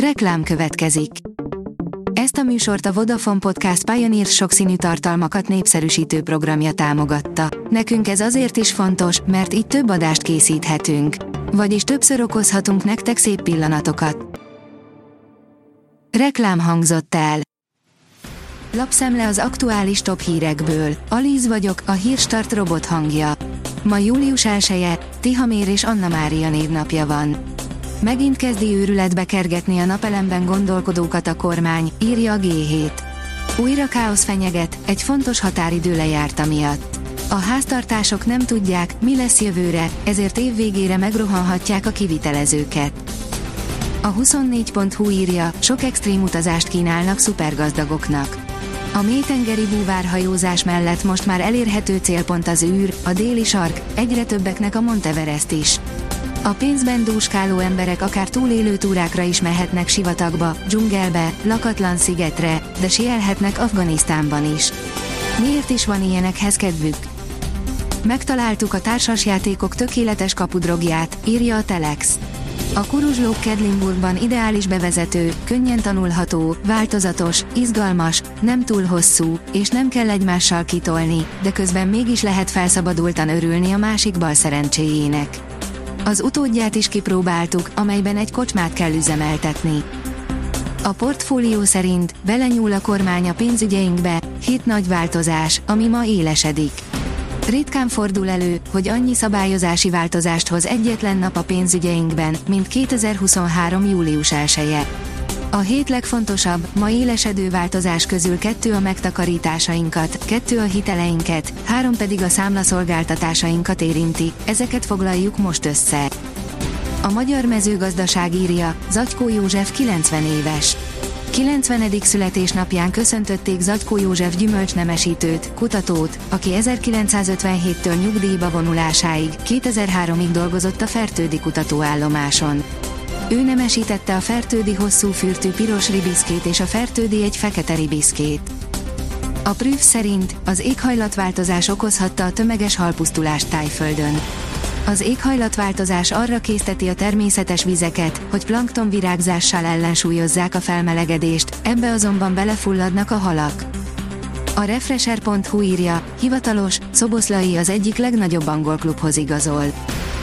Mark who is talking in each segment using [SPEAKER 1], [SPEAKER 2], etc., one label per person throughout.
[SPEAKER 1] Reklám következik. Ezt a műsort a Vodafone Podcast Pioneer sokszínű tartalmakat népszerűsítő programja támogatta. Nekünk ez azért is fontos, mert így több adást készíthetünk. Vagyis többször okozhatunk nektek szép pillanatokat. Reklám hangzott el. Lapszemle az aktuális top hírekből. Alíz vagyok, a hírstart robot hangja. Ma július 1 Tihamér és Anna Mária névnapja van. Megint kezdi őrületbe kergetni a napelemben gondolkodókat a kormány, írja a G7. Újra káosz fenyeget, egy fontos határidő lejárta miatt. A háztartások nem tudják, mi lesz jövőre, ezért évvégére megrohanhatják a kivitelezőket. A 24.hu írja, sok extrém utazást kínálnak szupergazdagoknak. A mélytengeri búvárhajózás mellett most már elérhető célpont az űr, a déli sark, egyre többeknek a Monteverest is. A pénzben dúskáló emberek akár túlélő túrákra is mehetnek sivatagba, dzsungelbe, lakatlan szigetre, de sielhetnek Afganisztánban is. Miért is van ilyenekhez kedvük? Megtaláltuk a társasjátékok tökéletes kapudrogját, írja a Telex. A kuruzslók Kedlinburgban ideális bevezető, könnyen tanulható, változatos, izgalmas, nem túl hosszú, és nem kell egymással kitolni, de közben mégis lehet felszabadultan örülni a másik bal szerencséjének. Az utódját is kipróbáltuk, amelyben egy kocsmát kell üzemeltetni. A portfólió szerint belenyúl a kormány a pénzügyeinkbe, hét nagy változás, ami ma élesedik. Ritkán fordul elő, hogy annyi szabályozási változást hoz egyetlen nap a pénzügyeinkben, mint 2023. július 1 -e. A hét legfontosabb, ma élesedő változás közül kettő a megtakarításainkat, kettő a hiteleinket, három pedig a számlaszolgáltatásainkat érinti, ezeket foglaljuk most össze. A magyar mezőgazdaság írja, Zagykó József 90 éves. 90. születésnapján köszöntötték Zagykó József gyümölcsnemesítőt, kutatót, aki 1957-től nyugdíjba vonulásáig, 2003-ig dolgozott a Fertődi kutatóállomáson. Ő nemesítette a fertődi hosszú fürtű piros ribiszkét és a fertődi egy fekete ribiszkét. A prüf szerint az éghajlatváltozás okozhatta a tömeges halpusztulást Tájföldön. Az éghajlatváltozás arra készteti a természetes vizeket, hogy plankton virágzással ellensúlyozzák a felmelegedést, ebbe azonban belefulladnak a halak. A Refresher.hu írja, hivatalos, Szoboszlai az egyik legnagyobb angol klubhoz igazol.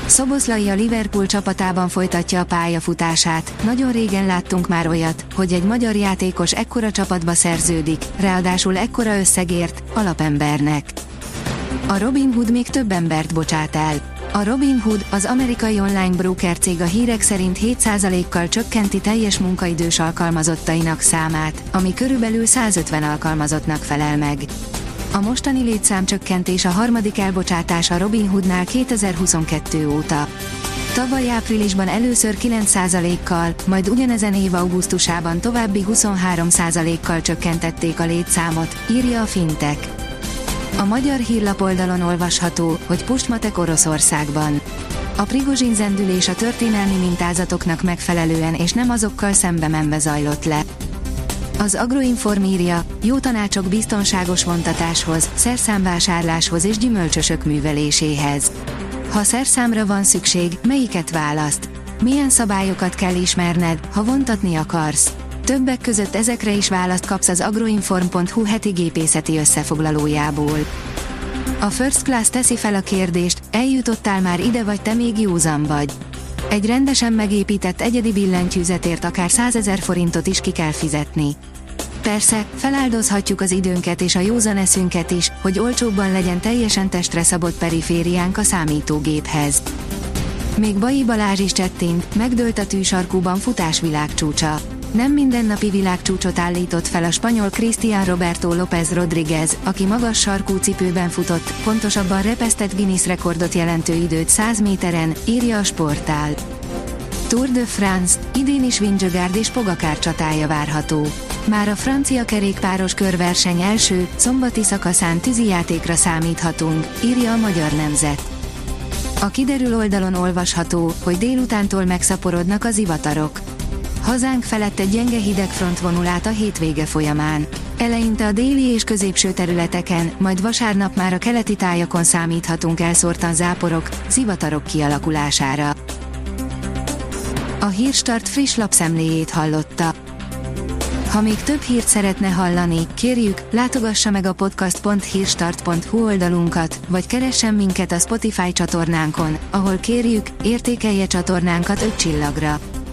[SPEAKER 1] Szoboszlai a Liverpool csapatában folytatja a pályafutását, nagyon régen láttunk már olyat, hogy egy magyar játékos ekkora csapatba szerződik, ráadásul ekkora összegért, alapembernek. A Robin Hood még több embert bocsát el. A Robin Hood, az amerikai online broker cég a hírek szerint 7%-kal csökkenti teljes munkaidős alkalmazottainak számát, ami körülbelül 150 alkalmazottnak felel meg. A mostani létszámcsökkentés a harmadik elbocsátás a Robin Hoodnál 2022 óta. Tavaly áprilisban először 9%-kal, majd ugyanezen év augusztusában további 23%-kal csökkentették a létszámot, írja a Fintech. A magyar hírlapoldalon olvasható, hogy Pustmatek Oroszországban. A Prigozsin zendülés a történelmi mintázatoknak megfelelően és nem azokkal szembe menve zajlott le. Az Agroinform írja, jó tanácsok biztonságos vontatáshoz, szerszámvásárláshoz és gyümölcsösök műveléséhez. Ha szerszámra van szükség, melyiket választ? Milyen szabályokat kell ismerned, ha vontatni akarsz? Többek között ezekre is választ kapsz az agroinform.hu heti gépészeti összefoglalójából. A First Class teszi fel a kérdést, eljutottál már ide vagy te még józan vagy. Egy rendesen megépített egyedi billentyűzetért akár 100 ezer forintot is ki kell fizetni. Persze, feláldozhatjuk az időnket és a józan eszünket is, hogy olcsóbban legyen teljesen testre szabott perifériánk a számítógéphez. Még Bai Balázs is csettint, megdőlt a tűsarkúban futás világcsúcsa. Nem mindennapi világcsúcsot állított fel a spanyol Cristian Roberto López Rodriguez, aki magas sarkú cipőben futott, pontosabban repesztett Guinness rekordot jelentő időt 100 méteren, írja a sportál. Tour de France, idén is Vingegaard és Pogakár csatája várható. Már a francia kerékpáros körverseny első, szombati szakaszán tűzijátékra számíthatunk, írja a Magyar Nemzet. A kiderül oldalon olvasható, hogy délutántól megszaporodnak az ivatarok. Hazánk felett egy gyenge hidegfront vonul át a hétvége folyamán. Eleinte a déli és középső területeken, majd vasárnap már a keleti tájakon számíthatunk elszórtan záporok, zivatarok kialakulására. A Hírstart friss lapszemléjét hallotta. Ha még több hírt szeretne hallani, kérjük, látogassa meg a podcast.hírstart.hu oldalunkat, vagy keressen minket a Spotify csatornánkon, ahol kérjük, értékelje csatornánkat 5 csillagra.